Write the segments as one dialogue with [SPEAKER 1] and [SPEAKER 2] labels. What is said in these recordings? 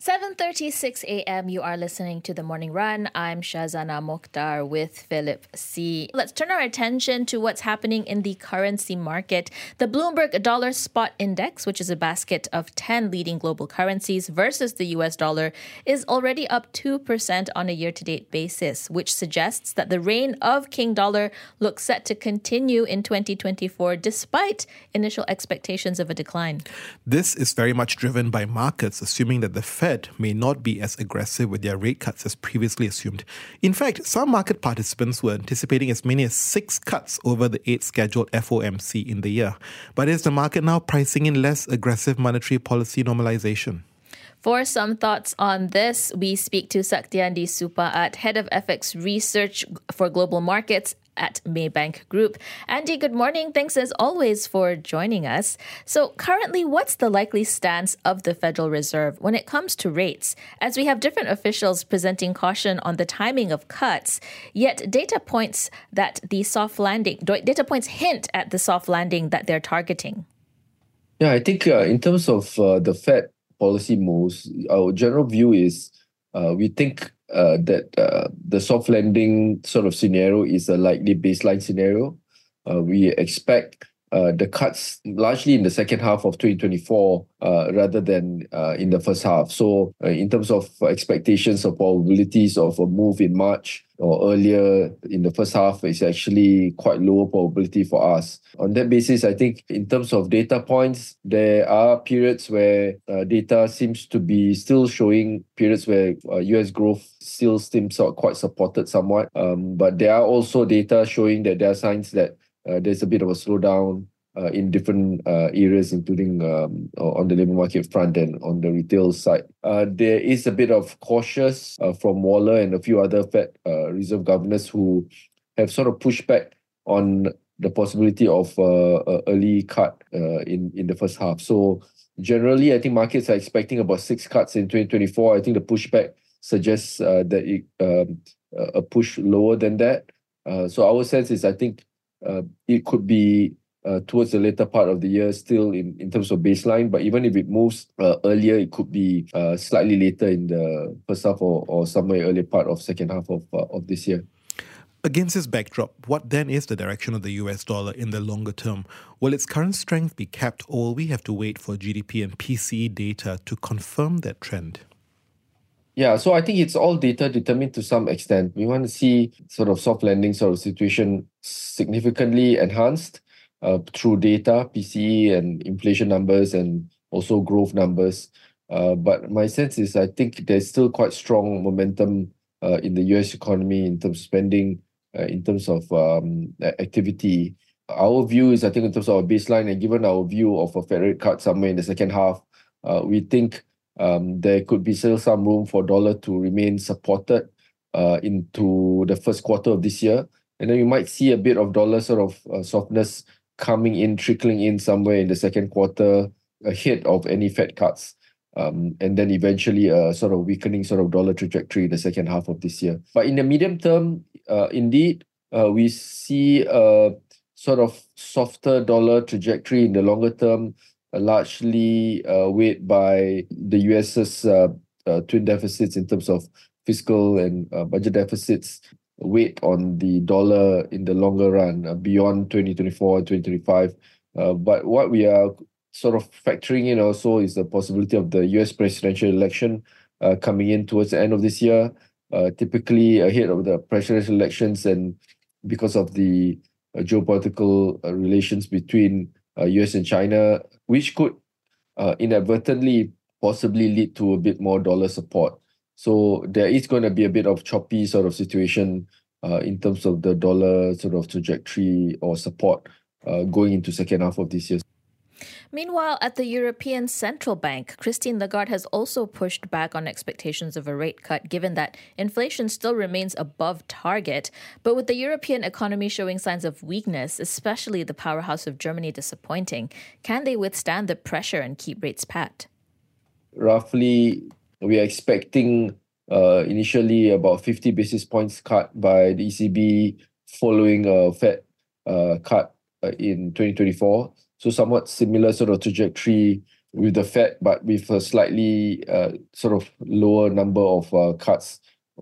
[SPEAKER 1] 7:36 a.m. You are listening to the Morning Run. I'm Shazana Mokhtar with Philip See. Let's turn our attention to what's happening in the currency market. The Bloomberg Dollar Spot Index, which is a basket of 10 leading global currencies versus the US dollar, is already up 2% on a year-to-date basis, which suggests that the reign of King Dollar looks set to continue in 2024 despite initial expectations of a decline.
[SPEAKER 2] This is very much driven by markets assuming that the Fed Fed may not be as aggressive with their rate cuts as previously assumed. In fact, some market participants were anticipating as many as six cuts over the eight scheduled FOMC in the year. But is the market now pricing in less aggressive monetary policy normalization?
[SPEAKER 1] For some thoughts on this, we speak to Saktiandi Supaat, Head of FX Research for Global Markets at Maybank Group. Andy, good morning. Thanks as always for joining us. So, currently, what's the likely stance of the Federal Reserve when it comes to rates? As we have different officials presenting caution on the timing of cuts, yet data points that the soft landing, data points hint at the soft landing that they're targeting.
[SPEAKER 3] Yeah, I think uh, in terms of uh, the Fed policy moves, our general view is uh, we think uh, that uh, the soft landing sort of scenario is a likely baseline scenario. Uh, we expect uh, the cuts largely in the second half of 2024 uh, rather than uh, in the first half. So, uh, in terms of expectations of probabilities of a move in March or earlier in the first half, is actually quite lower probability for us. On that basis, I think in terms of data points, there are periods where uh, data seems to be still showing periods where US uh, growth still seems quite supported somewhat. Um, but there are also data showing that there are signs that uh, there's a bit of a slowdown uh, in different uh, areas, including um, on the labor market front and on the retail side. Uh, there is a bit of cautious uh, from Waller and a few other Fed uh, Reserve governors who have sort of pushed back on the possibility of uh, early cut in in the first half. So generally, I think markets are expecting about six cuts in 2024. I think the pushback suggests that it, um, a push lower than that. so our sense is, I think it could be uh, towards the later part of the year still in, in terms of baseline. But even if it moves uh, earlier, it could be uh, slightly later in the first half or, or somewhere early part of second half of, uh, of this year.
[SPEAKER 2] Against this backdrop, what then is the direction of the US dollar in the longer term? Will its current strength be kept, or will we have to wait for GDP and PCE data to confirm that trend?
[SPEAKER 3] Yeah, so I think it's all data determined to some extent. We want to see sort of soft landing sort of situation significantly enhanced through data, PCE and inflation numbers and also growth numbers. Uh, but my sense is I think there's still quite strong momentum uh, in the US economy in terms of spending, uh, in terms of um, activity. Our view is I think in terms of our baseline and given our view of a Fed rate cut somewhere in the second half, uh, we think um, there could be still some room for dollar to remain supported uh, into the first quarter of this year. And then you might see a bit of dollar sort of uh, softness coming in, trickling in somewhere in the second quarter ahead of any Fed cuts. Um, and then eventually a sort of weakening sort of dollar trajectory in the second half of this year. But in the medium term, uh, indeed, uh, we see a sort of softer dollar trajectory in the longer term largely uh, weighed by the US's uh, uh, twin deficits in terms of fiscal and budget deficits weight on the dollar in the longer run beyond 2024 and 2025. but what we are sort of factoring in also is the possibility of the US presidential election uh, coming in towards the end of this year, uh, typically ahead of the presidential elections and because of the uh, geopolitical relations between US and China, which could uh, inadvertently possibly lead to a bit more dollar support. So there is going to be a bit of choppy sort of situation uh, in terms of the dollar sort of trajectory or support uh, going into second half of this year.
[SPEAKER 1] Meanwhile, at the European Central Bank, Christine Lagarde has also pushed back on expectations of a rate cut, given that inflation still remains above target. But with the European economy showing signs of weakness, especially the powerhouse of Germany disappointing, can they withstand the pressure and keep rates pat?
[SPEAKER 3] Roughly, we are expecting uh, initially about 50 basis points cut by the ECB following a Fed uh, cut uh, in 2024 So somewhat similar sort of trajectory with the Fed, but with a slightly uh, sort of lower number of uh, cuts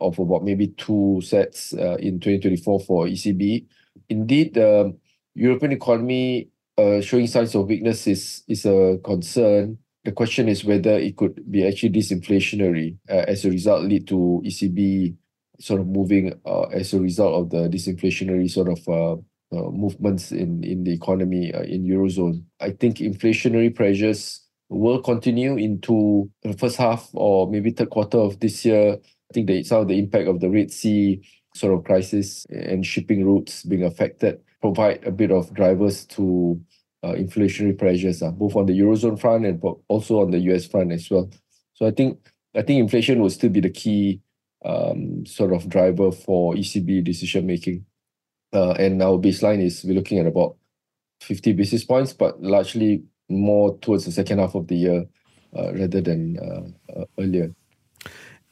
[SPEAKER 3] of about maybe two sets uh, in 2024 for ECB. Indeed, the European economy uh, showing signs of weakness is, is a concern. The question is whether it could be actually disinflationary uh, as a result lead to ECB sort of moving uh, as a result of the disinflationary sort of uh, uh, movements in, in the economy uh, in Eurozone. I think inflationary pressures will continue into the first half or maybe third quarter of this year. I think that some of the impact of the Red Sea sort of crisis and shipping routes being affected provide a bit of drivers to uh, inflationary pressures, uh, both on the eurozone front and also on the US front as well. So I think I think inflation will still be the key um, sort of driver for ECB decision making. Uh, and our baseline is we're looking at about 50 basis points, but largely more towards the second half of the year uh, rather than uh, uh, earlier.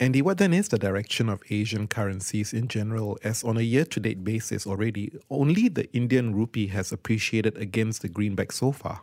[SPEAKER 2] Andy, what then is the direction of Asian currencies in general? As on a year to date basis already, only the Indian rupee has appreciated against the greenback so far.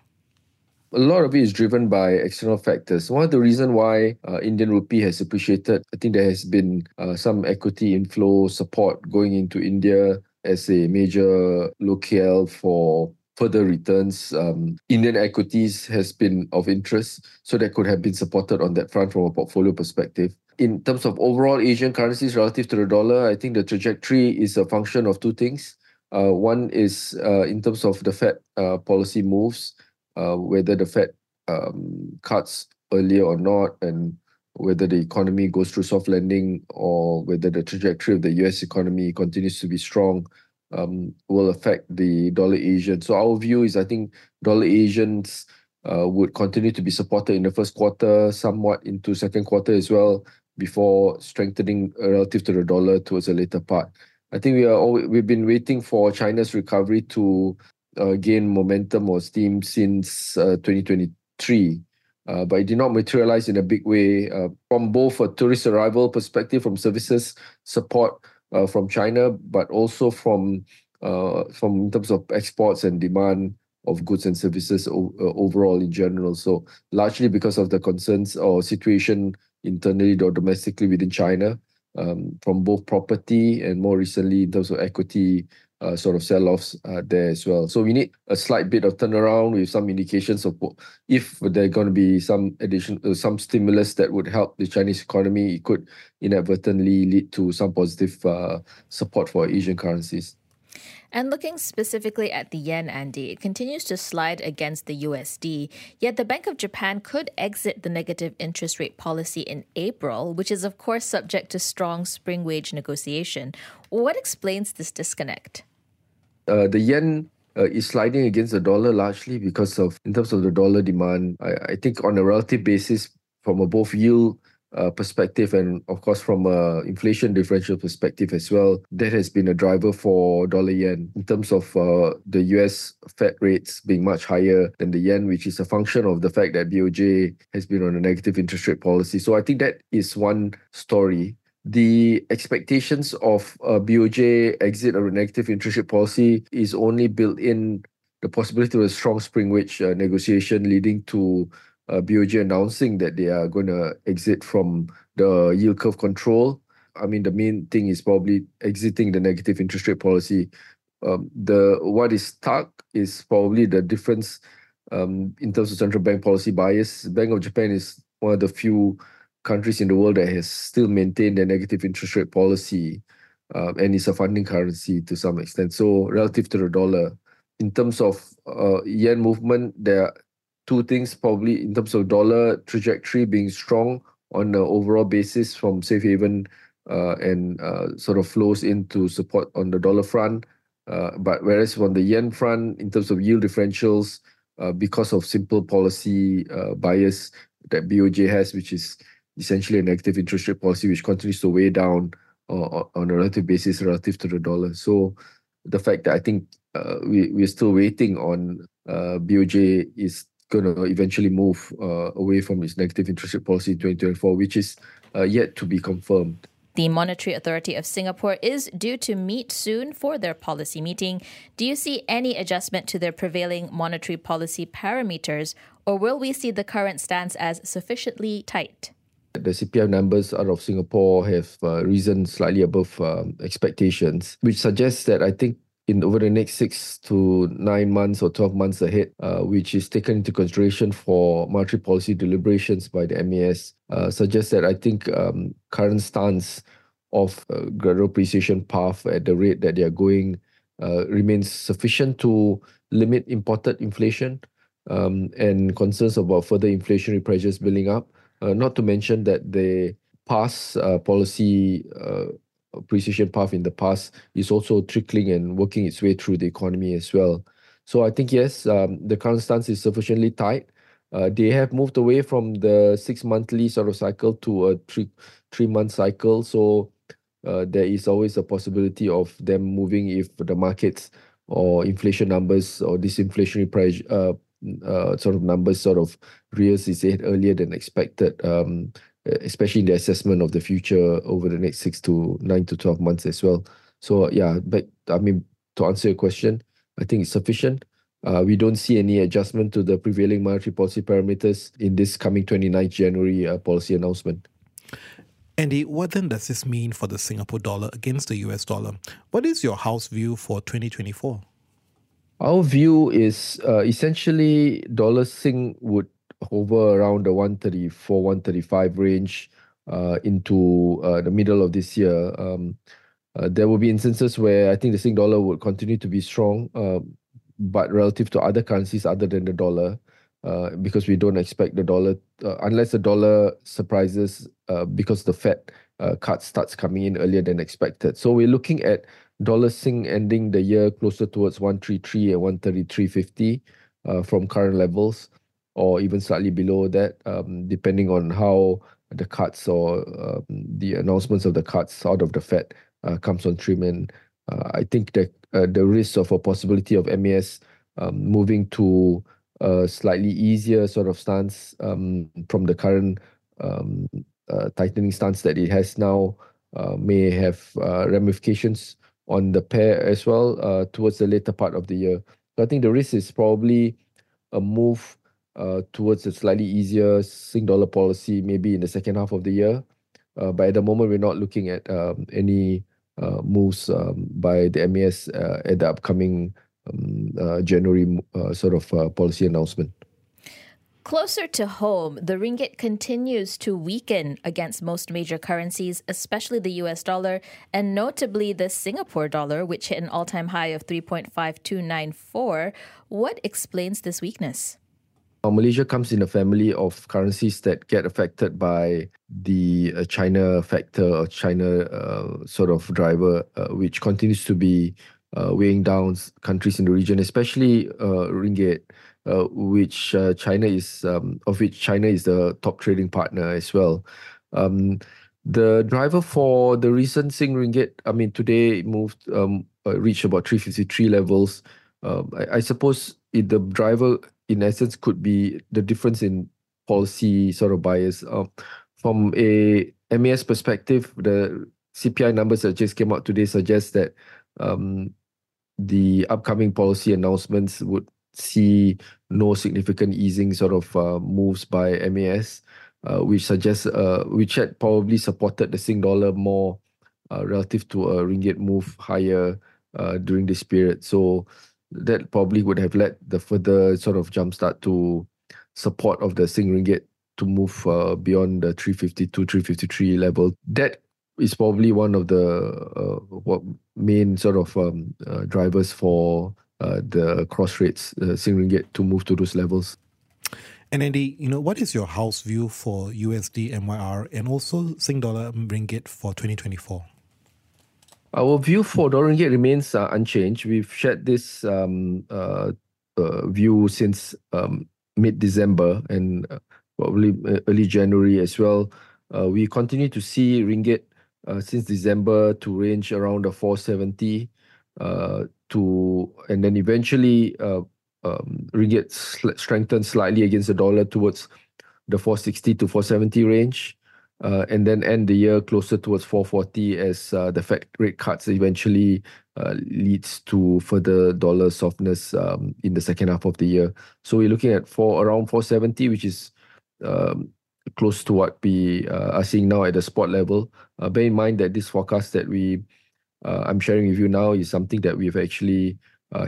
[SPEAKER 3] A lot of it is driven by external factors. One of the reasons why uh, Indian rupee has appreciated, I think there has been uh, some equity inflow support going into India as a major locale for further returns. Um, Indian equities has been of interest, so that could have been supported on that front from a portfolio perspective in terms of overall Asian currencies relative to the dollar, I think the trajectory is a function of two things. Uh, one is uh, in terms of the Fed uh, policy moves, uh, whether the Fed um, cuts earlier or not, and whether the economy goes through soft landing or whether the trajectory of the US economy continues to be strong um, will affect the dollar Asian. So our view is I think dollar Asians uh, would continue to be supported in the first quarter, somewhat into second quarter as well before strengthening relative to the dollar towards a later part. I think we are always, we've been waiting for China's recovery to uh, gain momentum or steam since uh, 2023. Uh, but it did not materialize in a big way uh, from both a tourist arrival perspective, from services support uh, from China, but also from uh, from in terms of exports and demand of goods and services o- overall in general. So largely because of the concerns or situation internally or domestically within China um, from both property and more recently in terms of equity uh, sort of sell-offs uh, there as well. So we need a slight bit of turnaround with some indications of if there are going to be some addition, uh, some stimulus that would help the Chinese economy. It could inadvertently lead to some positive uh, support for Asian currencies.
[SPEAKER 1] And looking specifically at the yen, Andy, it continues to slide against the USD. Yet the Bank of Japan could exit the negative interest rate policy in April, which is, of course, subject to strong spring wage negotiation. What explains this disconnect?
[SPEAKER 3] Uh, the yen uh, is sliding against the dollar largely because of, in terms of the dollar demand, I, I think on a relative basis, from a both yield perspective and of course from a inflation differential perspective as well that has been a driver for dollar yen in terms of uh, the US Fed rates being much higher than the yen which is a function of the fact that BOJ has been on a negative interest rate policy. So I think that is one story. The expectations of BOJ exit or a negative interest rate policy is only built in the possibility of a strong spring wage uh, negotiation leading to uh, BOJ announcing that they are going to exit from the yield curve control. I mean, the main thing is probably exiting the negative interest rate policy. Um, the what is stuck is probably the difference um, in terms of central bank policy bias. Bank of Japan is one of the few countries in the world that has still maintained a negative interest rate policy uh, and is a funding currency to some extent. So relative to the dollar, in terms of uh, yen movement, there two things probably in terms of dollar trajectory being strong on the overall basis from safe haven uh, and uh, sort of flows into support on the dollar front. Uh, but whereas on the yen front, in terms of yield differentials, uh, because of simple policy uh, bias that BOJ has, which is essentially a negative interest rate policy, which continues to weigh down uh, on a relative basis relative to the dollar. So the fact that I think we we're still waiting on BOJ is going to eventually move uh, away from its negative interest rate policy in 2024, which is uh, yet to be confirmed.
[SPEAKER 1] The Monetary Authority of Singapore is due to meet soon for their policy meeting. Do you see any adjustment to their prevailing monetary policy parameters, or will we see the current stance as sufficiently tight?
[SPEAKER 3] The CPI numbers out of Singapore have uh, risen slightly above um, expectations, which suggests that I think in over the next six to nine months or 12 months ahead, uh, which is taken into consideration for monetary policy deliberations by the MAS, uh, suggests that I think um, current stance of uh, gradual appreciation path at the rate that they are going uh, remains sufficient to limit imported inflation um, and concerns about further inflationary pressures building up. Uh, not to mention that the past uh, policy appreciation path in the past is also trickling and working its way through the economy as well. So I think yes, um, the current stance is sufficiently tight. Uh, they have moved away from the six monthly sort of cycle to a three three month cycle. So uh, there is always a possibility of them moving if the markets or inflation numbers or disinflationary pressure uh, uh, sort of numbers sort of rears its head earlier than expected. Um, especially in the assessment of the future over the next six to nine to 12 months as well. So yeah, but I mean, to answer your question, I think it's sufficient. Uh, we don't see any adjustment to the prevailing monetary policy parameters in this coming 29th January uh, policy announcement.
[SPEAKER 2] Andy, what then does this mean for the Singapore dollar against the US dollar? What is your house view for 2024?
[SPEAKER 3] Our view is uh, essentially dollar Sing would hover around the 134, 135 range uh, into uh, the middle of this year. Um, uh, there will be instances where I think the Sing dollar would continue to be strong, but relative to other currencies other than the dollar, uh, because we don't expect the dollar, unless the dollar surprises because the Fed cut starts coming in earlier than expected. So we're looking at dollar Sing ending the year closer towards 133 and 133.50 from current levels or even slightly below that, um, depending on how the cuts or um, the announcements of the cuts out of the Fed uh, comes on stream. And uh, I think that uh, the risk of a possibility of MAS um, moving to a slightly easier sort of stance from the current tightening stance that it has now may have ramifications on the pair as well towards the later part of the year. So I think the risk is probably a move uh, towards a slightly easier Sing dollar policy maybe in the second half of the year. Uh, but at the moment, we're not looking at um, any uh, moves um, by the MAS uh, at the upcoming um, uh, January sort of policy announcement.
[SPEAKER 1] Closer to home, the ringgit continues to weaken against most major currencies, especially the US dollar, and notably the Singapore dollar, which hit an all time high of 3.5294. What explains this weakness?
[SPEAKER 3] Malaysia comes in a family of currencies that get affected by the uh, China factor or China uh, sort of driver, uh, which continues to be uh, weighing down countries in the region, especially uh, ringgit, uh, which China is um, of which China is the top trading partner as well. Um, the driver for the recent Sing ringgit, I mean, today it moved um, reached about 353 levels. Um, I, I suppose it, the driver in essence could be the difference in policy sort of bias. Um, from a MAS perspective, the CPI numbers that just came out today suggest that um, the upcoming policy announcements would see no significant easing sort of uh, moves by MAS, uh, which suggests uh, which had probably supported the Sing dollar more uh, relative to a ringgit move higher uh, during this period. So that probably would have led the further sort of jumpstart to support of the Sing Ringgit to move uh, beyond the 352, 353 level. That is probably one of the uh, what main sort of um, uh, drivers for uh, the cross rates, uh, Sing Ringgit, to move to those levels.
[SPEAKER 2] And Andy, you know, what is your house view for USD MYR and also Sing Dollar Ringgit for 2024?
[SPEAKER 3] Our view for dollar ringgit remains uh, unchanged. We've shared this um, uh, uh, view since um, mid-December and probably early January as well. We continue to see ringgit since December to range around the 470 to and then eventually um, ringgit strengthened slightly against the dollar towards the 460 to 470 range. Uh, and then end the year closer towards 440 as uh, the Fed rate cuts eventually uh, leads to further dollar softness um, in the second half of the year. So we're looking at for around 470, which is um, close to what we are seeing now at the spot level. Bear in mind that this forecast that we I'm sharing with you now is something that we've actually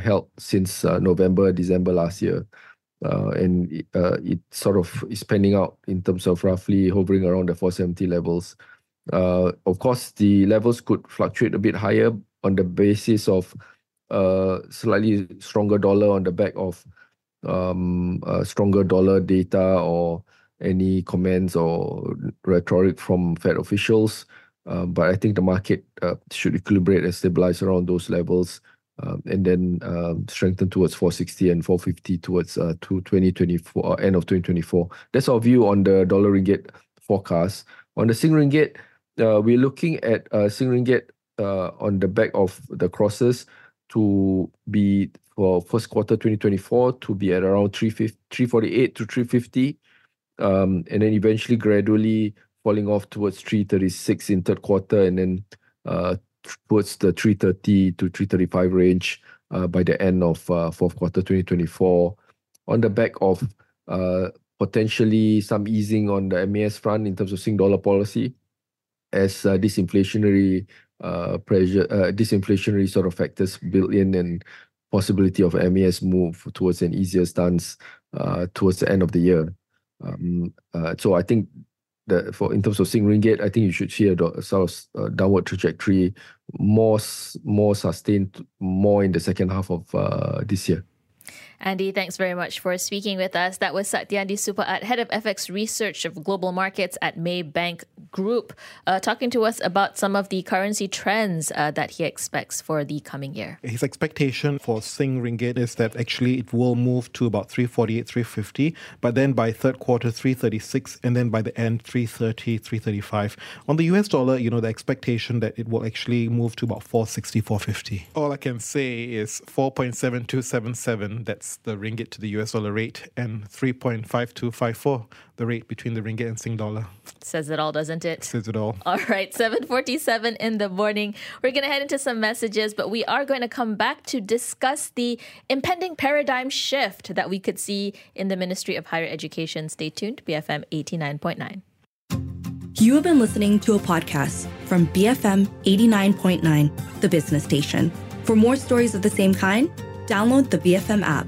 [SPEAKER 3] held since November, December last year uh, and uh, it sort of is panning out in terms of roughly hovering around the 470 levels. Uh, of course, the levels could fluctuate a bit higher on the basis of uh, slightly stronger dollar on the back of um, stronger dollar data or any comments or rhetoric from Fed officials. Uh, but I think the market uh, should equilibrate and stabilize around those levels and then um, strengthen towards 460 and 450 towards uh, to 2024 uh, end of 2024. That's our view on the dollar ringgit forecast. On the Sing ringgit, uh, we're looking at Sing ringgit on the back of the crosses to be for first quarter 2024 to be at around 348 to 350, um, and then eventually gradually falling off towards 336 in third quarter, and then towards the 330 to 335 range uh, by the end of uh, fourth quarter 2024 on the back of uh, potentially some easing on the MAS front in terms of Sing dollar policy as disinflationary pressure, disinflationary sort of factors built in and possibility of MAS move towards an easier stance towards the end of the year. Um, so I think the for in terms of Sing Ringgit, I think you should see a, a sort of uh, downward trajectory, more more sustained, more in the second half of uh, this year.
[SPEAKER 1] Andy, thanks very much for speaking with us. That was Saktiandi Supaat, Head of FX Research of Global Markets at Maybank Group, uh, talking to us about some of the currency trends uh, that he expects for the coming year.
[SPEAKER 2] His expectation for Sing Ringgit is that actually it will move to about 348, 350, but then by third quarter, 336, and then by the end, 330, 335. On the US dollar, you know, the expectation that it will actually move to about 460, 450. All I can say is 4.7277. That's that's the ringgit to the US dollar rate, and 3.5254, the rate between the ringgit and Sing dollar.
[SPEAKER 1] Says it all, doesn't it?
[SPEAKER 2] Says it all.
[SPEAKER 1] All right, 747 in the morning. We're going to head into some messages, but we are going to come back to discuss the impending paradigm shift that we could see in the Ministry of Higher Education. Stay tuned, BFM 89.9.
[SPEAKER 4] You have been listening to a podcast from BFM 89.9, the business station. For more stories of the same kind, download the BFM app.